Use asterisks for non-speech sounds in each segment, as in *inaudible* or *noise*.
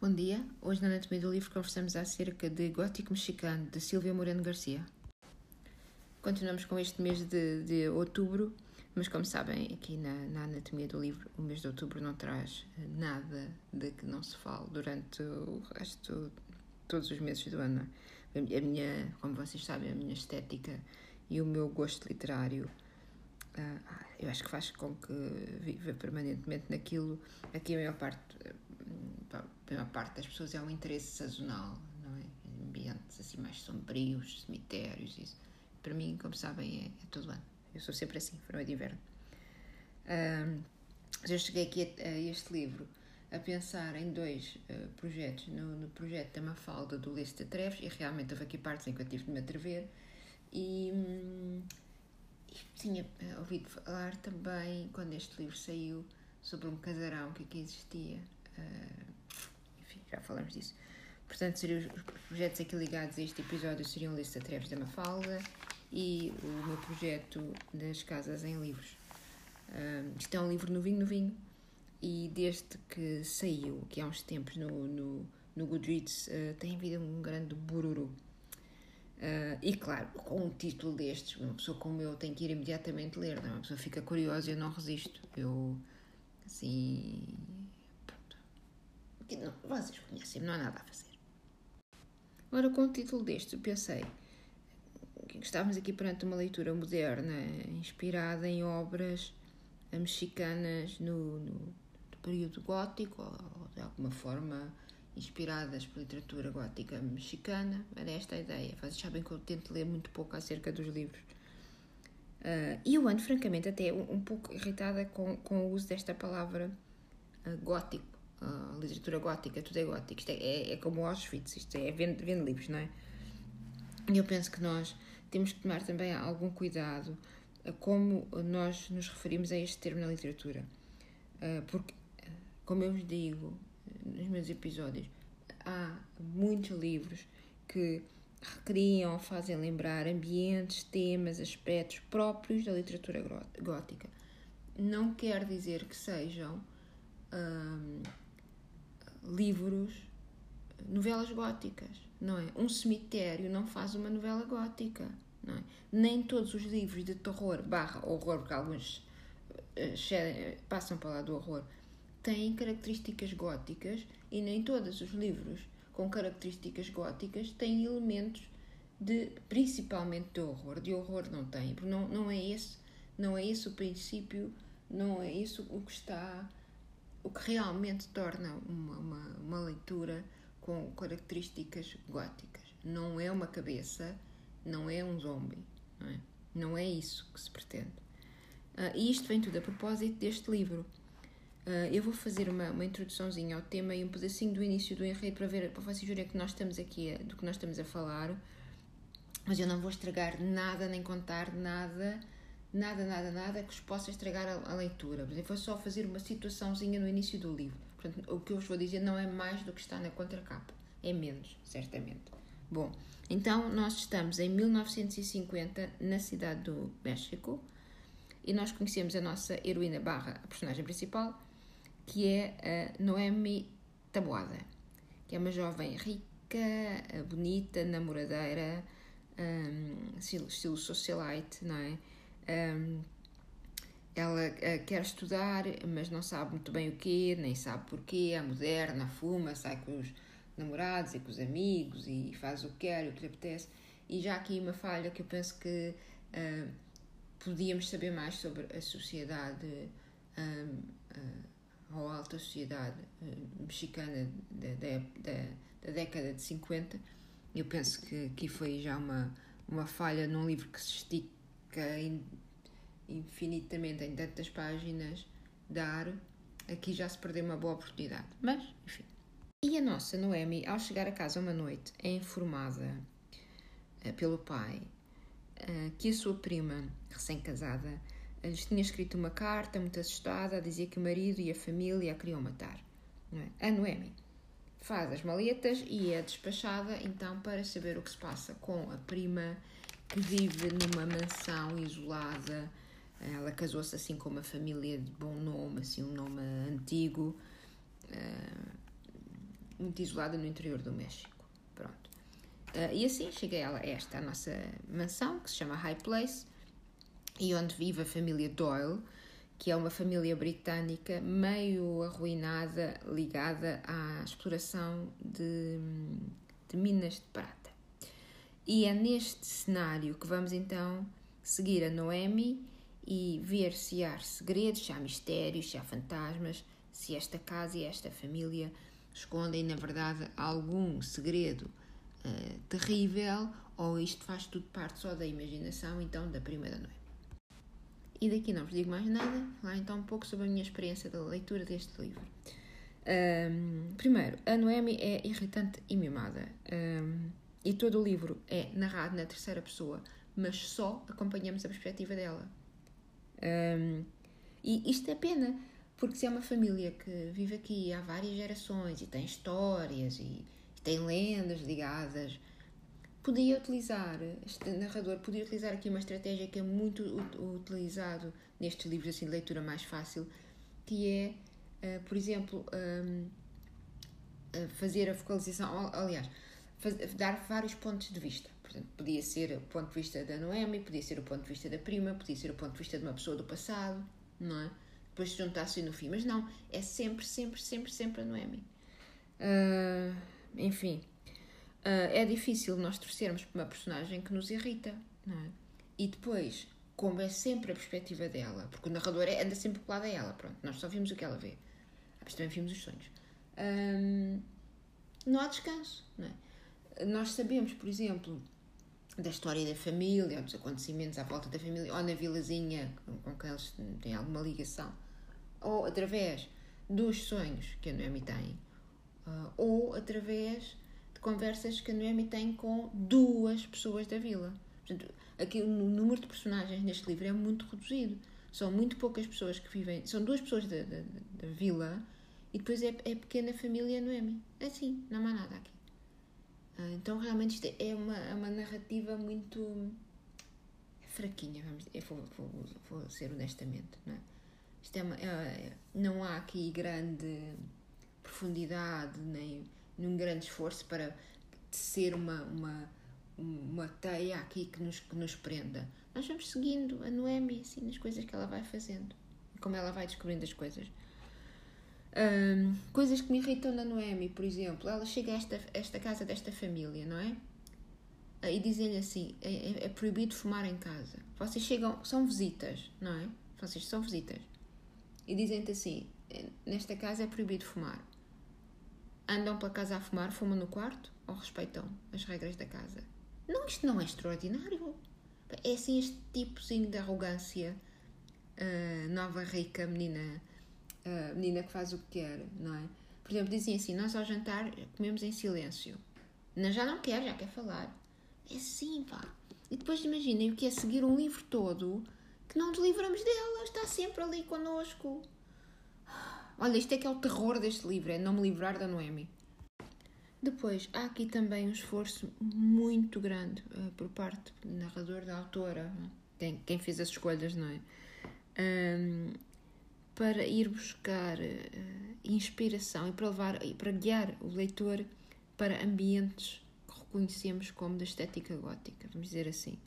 Bom dia. Hoje na Anatomia do Livro conversamos acerca de Gótico Mexicano, de Silvia Moreno Garcia. Continuamos com este mês de, de outubro, mas como sabem, aqui na, na, Anatomia do Livro, o mês de outubro não traz nada de que não se fale durante o resto, todos os meses do ano. A minha, como vocês sabem, a minha estética e o meu gosto literário Uh, eu acho que faz com que viva permanentemente naquilo. Aqui a maior parte, a maior parte das pessoas é um interesse sazonal, não é? Ambientes assim mais sombrios, cemitérios, isso. Para mim, como sabem, é, é todo ano. Eu sou sempre assim, verão de inverno. Uh, eu cheguei aqui a, a, este livro a pensar em dois uh, projetos. No, no, projeto da Mafalda do Leste Treves, e realmente houve aqui partes em que eu tive de me atrever. E. Hum, tinha eh, ouvido falar também, quando este livro saiu, sobre um casarão que aqui existia. Uh, já falamos disso. Portanto, seriam os projetos aqui ligados a este episódio seriam Lista Treves da Mafalda e o meu projeto das Casas em Livros. Uh, isto é um livro novinho, novinho, e desde que saiu, que há uns tempos no, no, no Goodreads, uh, tem havido um grande bururu Uh, e claro, com um título destes, uma pessoa como eu tem que ir imediatamente ler, não é? Uma pessoa fica curiosa e eu não resisto. Eu, assim. Pronto. Não, vocês conhecem, não há nada a fazer. Ora, com o título deste, pensei que estávamos aqui perante uma leitura moderna, inspirada em obras mexicanas no, no período gótico, ou de alguma forma inspiradas por literatura gótica mexicana. Era esta a ideia. Vocês sabem que eu tento ler muito pouco acerca dos livros. Uh, e eu ando, francamente, até um, um, pouco irritada com, com o uso desta palavra uh, gótico. Uh, literatura gótica, tudo é gótico. Isto é, é, é como Auschwitz, isto é, vende, vende livros, não é? E eu penso que nós temos que tomar também algum cuidado a como nós nos referimos a este termo na literatura. porque, como eu vos digo, nos meus episódios, há muitos livros que recriam, fazem lembrar ambientes, temas, aspectos próprios da literatura gótica. Não quer dizer que sejam hum, livros, novelas góticas, não é? Um cemitério não faz uma novela gótica, não é? Nem todos os livros de terror barra horror, porque alguns uh, passam para lá do horror, têm características góticas e nem todos os livros com características góticas têm elementos de principalmente de horror. De horror não tem, porque não, não é esse, não é esse o princípio, não é isso o que está o que realmente torna uma, uma, uma leitura com características góticas. Não é uma cabeça, não é um zombie, não é? Não é isso que se pretende. Uh, e isto vem tudo a propósito deste livro. Uh, eu vou fazer uma, uma introduçãozinha ao tema e um pedacinho do início do enredo para ver, para vocês verem que nós estamos aqui, a, do que nós estamos a falar. Mas eu não vou estragar nada, nem contar nada, nada, nada, nada que vos possa estragar a, a leitura. Por exemplo, vou só fazer uma situaçãozinha no início do livro. Portanto, o que eu vos vou dizer não é mais do que está na contracapa. É menos, certamente. Bom, então nós estamos em 1950 na cidade do México e nós conhecemos a nossa heroína barra, a personagem principal, que é a Noemi Taboada, que é uma jovem rica, bonita, namoradeira, um, estilo, socialite, não é? Um, ela uh, quer estudar, mas não sabe muito bem o quê, nem sabe porquê, é moderna, fuma, sai com os namorados e com os amigos e faz o que quer o que lhe apetece. E já aqui uma falha que eu penso que uh, podíamos saber mais sobre a sociedade um, uh, ou alta sociedade uh, mexicana da, da, da, da, década de 50. Eu penso que aqui foi já uma, uma falha num livro que se estica infinitamente em tantas páginas, dar. Aqui já se perdeu uma boa oportunidade. Mas, enfim. E a nossa Noemi, ao chegar a casa uma noite, é informada uh, pelo pai uh, que a sua prima, recém-casada, lhes tinha escrito uma carta muito assustada a dizer que o marido e a família a queriam matar. É? A Noemi faz as maletas e é despachada então para saber o que se passa com a prima que vive numa mansão isolada. Ela casou-se assim com uma família de bom nome, assim um nome antigo. Uh, muito isolada no interior do México. Pronto. Uh, e assim cheguei a esta, a nossa mansão, que se chama High Place, e onde vive a família Doyle, que é uma família britânica meio arruinada, ligada à exploração de, de minas de prata. E é neste cenário que vamos então seguir a Noemi e ver se há segredos, se há mistérios, se há fantasmas, se esta casa e esta família escondem, na verdade, algum segredo uh, terrível ou isto faz tudo parte só da imaginação, então, da prima da Noemi. E daqui não vos digo mais nada, lá então um pouco sobre a minha experiência da leitura deste livro. Um, primeiro, a Noemi é irritante e mimada. Um, e todo o livro é narrado na terceira pessoa, mas só acompanhamos a perspectiva dela. Um, e isto é pena, porque se é uma família que vive aqui há várias gerações e tem histórias e, e tem lendas ligadas podia utilizar, este narrador podia utilizar aqui uma estratégia que é muito utilizado nestes livros assim, de leitura mais fácil, que é, uh, por exemplo, um, fazer a focalização, aliás, faz, dar vários pontos de vista. Portanto, podia ser o ponto de vista da Noemi, podia ser o ponto de vista da prima, podia ser o ponto de vista de uma pessoa do passado, não é? Depois se juntasse no fim. Mas não, é sempre, sempre, sempre, sempre a Noemi. Uh, enfim, uh, é difícil nós torcermos por uma personagem que nos irrita, não é? E depois, como é sempre a perspectiva dela, porque o narrador é, anda sempre colado a ela, pronto, nós só vimos o que ela vê, mas também vimos os sonhos. Um, não há descanso, não é? Nós sabemos, por exemplo, da história da família, ou dos acontecimentos à volta da família, ou na vilazinha com quem eles têm alguma ligação, ou através dos sonhos que a Noemi tem, uh, ou através de conversas que a Noemi tem com duas pessoas da vila. Portanto, aqui o número de personagens neste livro é muito reduzido. São muito poucas pessoas que vivem. São duas pessoas da, da, da vila e depois é, é pequena família Noemi. É assim, não há nada aqui. Ah, então realmente é uma, é uma narrativa muito fraquinha, vamos. Vou, vou, vou, ser honestamente. Não, é? Isto é, uma, é não há aqui grande profundidade nem num grande esforço para ser uma, uma, uma teia aqui que nos, que nos prenda. Nós vamos seguindo a Noemi assim, nas coisas que ela vai fazendo, como ela vai descobrindo as coisas. Um, coisas que me irritam na Noemi, por exemplo, ela chega a esta, esta casa desta família, não é? E dizem-lhe assim: é, é, é, proibido fumar em casa. Vocês chegam, são visitas, não é? Vocês são visitas. E dizem-te assim: é, nesta casa é proibido fumar andam pela casa a fumar, fumam no quarto ou respeitam as regras da casa? Não, isto não é extraordinário. É assim este tipozinho de arrogância, uh, nova rica menina, uh, menina que faz o que quer, não é? Por exemplo, dizem assim: nós ao jantar comemos em silêncio. Não, já não quer, já quer falar. É assim, pá. E depois imaginem o que é seguir um livro todo que não nos livramos dela, está sempre ali connosco. Olha, isto é que é o terror deste livro, é não me livrar da Noemi. Depois, há aqui também um esforço muito grande uh, por parte do narrador, da autora, quem, quem fez as escolhas, não é? Um, para ir buscar uh, inspiração e para, levar, e para guiar o leitor para ambientes que reconhecemos como da estética gótica, vamos dizer assim.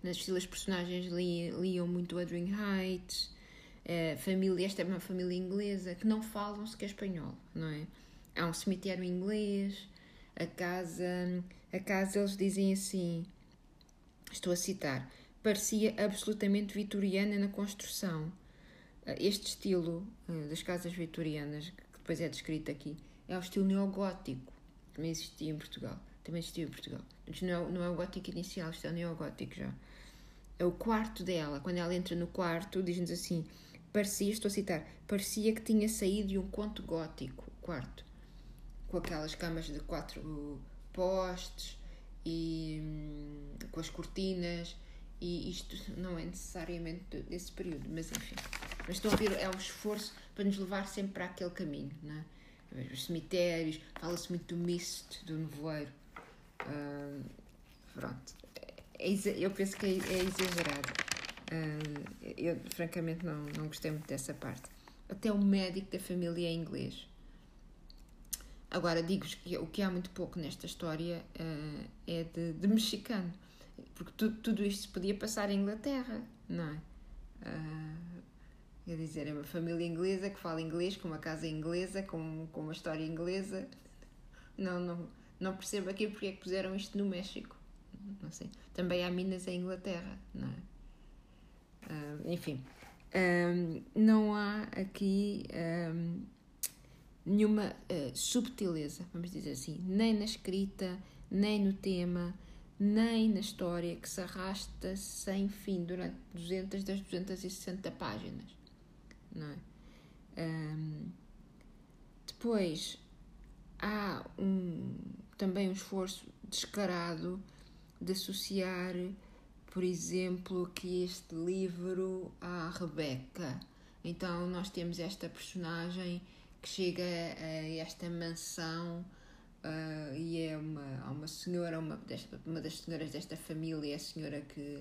Nas filas personagens liam, liam muito Adrian Heights, Uh, família, esta é uma família inglesa que não falam sequer espanhol, não é? Há um cemitério inglês, a casa, a casa eles dizem assim, estou a citar, parecia absolutamente vitoriana na construção. Uh, este estilo uh, das casas vitorianas, que depois é descrito aqui, é o estilo neogótico, também existia em Portugal. Também existiu em Portugal. Não é, não é o gótico inicial, isto é o neogótico já. É o quarto dela. Quando ela entra no quarto, diz-nos assim: Parecia, estou a citar, parecia que tinha saído de um conto gótico, quarto, com aquelas camas de quatro postes e hum, com as cortinas. E isto não é necessariamente desse período, mas enfim. Mas estão a ver, é um esforço para nos levar sempre para aquele caminho, não é? Os cemitérios, fala-se muito do mist, do nevoeiro. Uh, pronto. É, eu penso que é, é exagerado. Uh, eu, francamente, não, não gostei muito dessa parte. Até o médico da família é inglês. Agora, digo-vos que o que há muito pouco nesta história uh, é de, de, mexicano, porque tu, tudo isto se podia passar em Inglaterra, não é? Uh, quer dizer, é uma família inglesa que fala inglês, com uma casa inglesa, com, com uma história inglesa. Não, não, não percebo aqui porque é que puseram isto no México. Não sei. Também há Minas em Inglaterra, não é? Uh, enfim, um, não há aqui um, nenhuma uh, subtileza, vamos dizer assim, nem na escrita, nem no tema, nem na história que se arrasta sem fim durante 200 das 260 páginas, não é? Um, depois há um, também um esforço descarado de associar por exemplo, que este livro à Rebeca. Então nós temos esta personagem que chega a esta mansão uh, e é uma, uma senhora, uma, desta, uma das senhoras desta família, a senhora que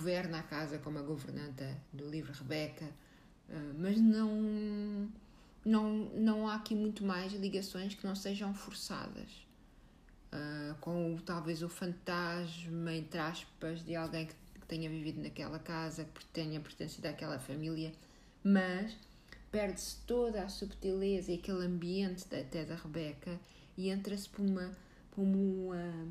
governa a casa como a governanta do livro Rebeca, uh, mas não, não, não há aqui muito mais ligações que não sejam forçadas uh, com talvez o fantasma, entre aspas, de alguém que, tenha vivido naquela casa, que tenha pertencido àquela família, mas perde-se toda a subtileza e aquele ambiente até da Rebeca e entra-se por uma. Por uma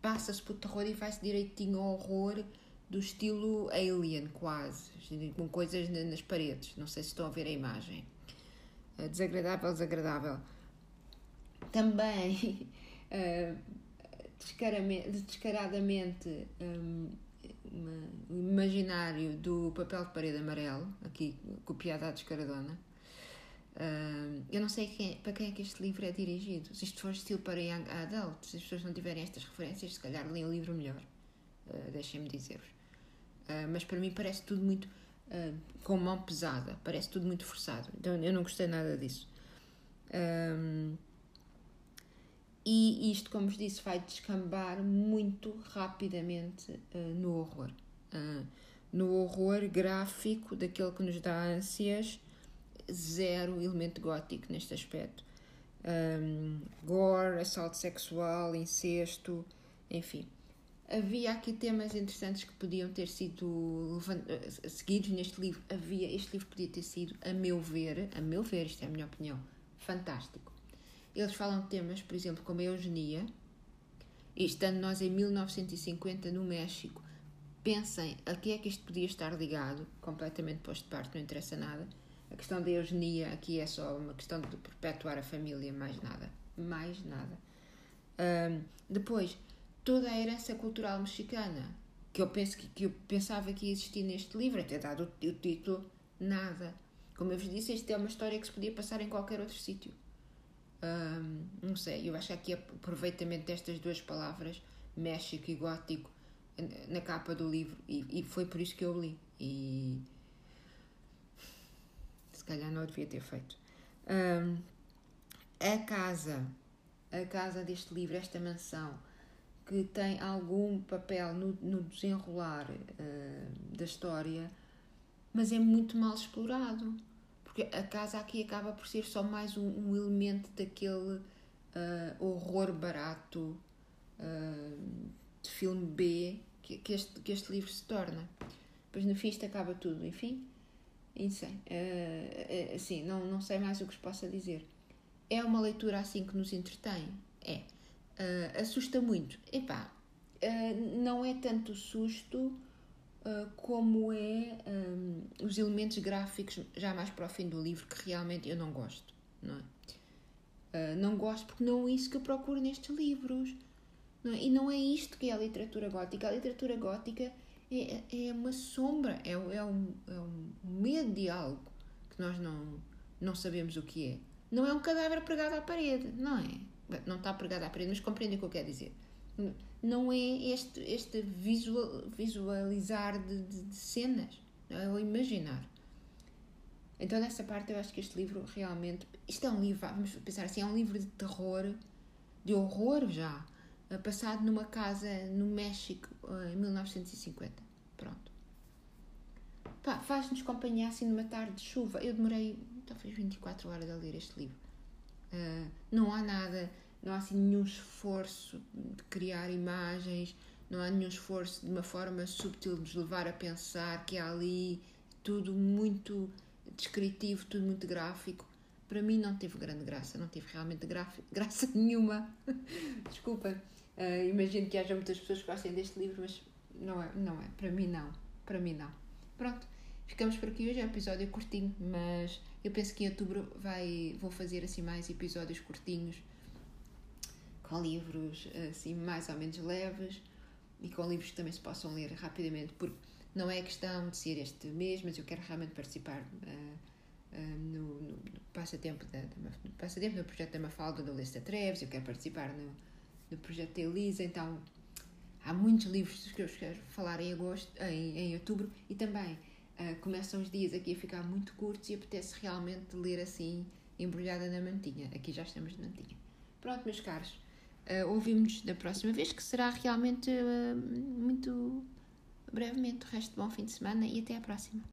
passa-se por terror e vai-se direitinho ao horror do estilo alien, quase, com coisas nas paredes. Não sei se estão a ver a imagem. Ah, desagradável, desagradável. Também *laughs* uh, descaradamente um, o imaginário do papel de parede amarelo, aqui copiado à descaradona. Uh, eu não sei quem, para quem é que este livro é dirigido. Se isto for estilo para young adult, se as pessoas não tiverem estas referências, se calhar leem o livro melhor. Uh, Deixem-me dizer-vos. Uh, mas para mim parece tudo muito uh, com mão pesada, parece tudo muito forçado. Então eu não gostei nada disso. E isto, como vos disse, vai descambar muito rapidamente uh, no horror. Uh, no horror gráfico, daquele que nos dá ânsias, zero elemento gótico neste aspecto. Um, gore, assalto sexual, incesto, enfim. Havia aqui temas interessantes que podiam ter sido eh, seguidos neste livro. Havia, este livro podia ter sido, a meu ver, a meu ver, isto é a minha opinião, fantástico eles falam de temas, por exemplo, como a eugenia, e estando nós em 1950 no México, pensem a que é que isto podia estar ligado, completamente posto de parte, não interessa nada. A questão da eugenia aqui é só uma questão de perpetuar a família, mais nada. Mais nada. Um, depois, toda a herança cultural mexicana, que eu, penso que, que eu pensava que ia existir neste livro, até dado o, o título, nada. Como eu vos disse, isto é uma história que se podia passar em qualquer outro sítio não sei, eu acho que aqui aproveitamento destas duas palavras, México e Gótico, na capa do livro, e, e foi por isso que eu li. E se calhar não devia ter feito. A casa, a casa deste livro, esta mansão, que tem algum papel no, no desenrolar uh, da história, mas é muito mal explorado porque a casa aqui acaba por ser só mais um, um elemento daquele uh, horror barato uh, de filme B que, que, este, que este livro se torna. Depois no fim isto acaba tudo, enfim. E sei, uh, assim, não, não sei mais o que vos possa dizer. É uma leitura assim que nos entretém? É. assusta muito? Epá, não é tanto susto uh, como é um, os elementos gráficos já mais para o fim do livro que realmente eu não gosto, não é? Uh, não gosto porque não é isso que eu procuro nestes livros. Não é? E não é isto que é a literatura gótica. A literatura gótica é, é uma sombra, é, é, um, é um medo de algo que nós não, não sabemos o que é. Não é um cadáver pregado à parede, não é? Não está pregado à parede, mas compreendem o que eu quero dizer não é este, este visual, visualizar de, de, de cenas, é o imaginar. Então, nessa parte, eu acho que este livro realmente. Isto é um livro, vamos pensar assim, é um livro de terror, de horror já, eh, passado numa casa no México eh, em 1950. Pronto. faz-nos companhia assim numa tarde de chuva. Eu demorei talvez 24 horas a ler este livro. Não há nada, não há assim nenhum esforço de criar imagens, não há nenhum esforço de uma forma subtil de nos levar a pensar que há ali tudo muito descritivo, tudo muito gráfico. Para mim não teve grande graça, não teve realmente *laughs* graça nenhuma. *laughs* Desculpa, uh, imagino que haja muitas pessoas que gostem deste livro, mas não é, não é, para mim não, para mim não. Pronto, ficamos por aqui hoje, é um episódio curtinho, mas eu penso que em outubro vai, vou fazer assim mais episódios curtinhos, com livros assim mais ou menos leves e com livros que também se possam ler rapidamente, porque não é questão de ser este mês, mas eu quero realmente participar uh, uh, no, no, no, passatempo da, no passatempo do projeto da Mafalda da Lista Treves, eu quero participar no, no projeto da Elisa, então há muitos livros que eu quero falar em agosto, em, em outubro e também uh, começam os dias aqui a ficar muito curtos e apetece realmente ler assim embrulhada na mantinha. Aqui já estamos de mantinha. Pronto, meus caros, uh, ouvimos-nos da próxima vez, que será realmente uh, muito brevemente. O resto, bom fim de semana e até à próxima.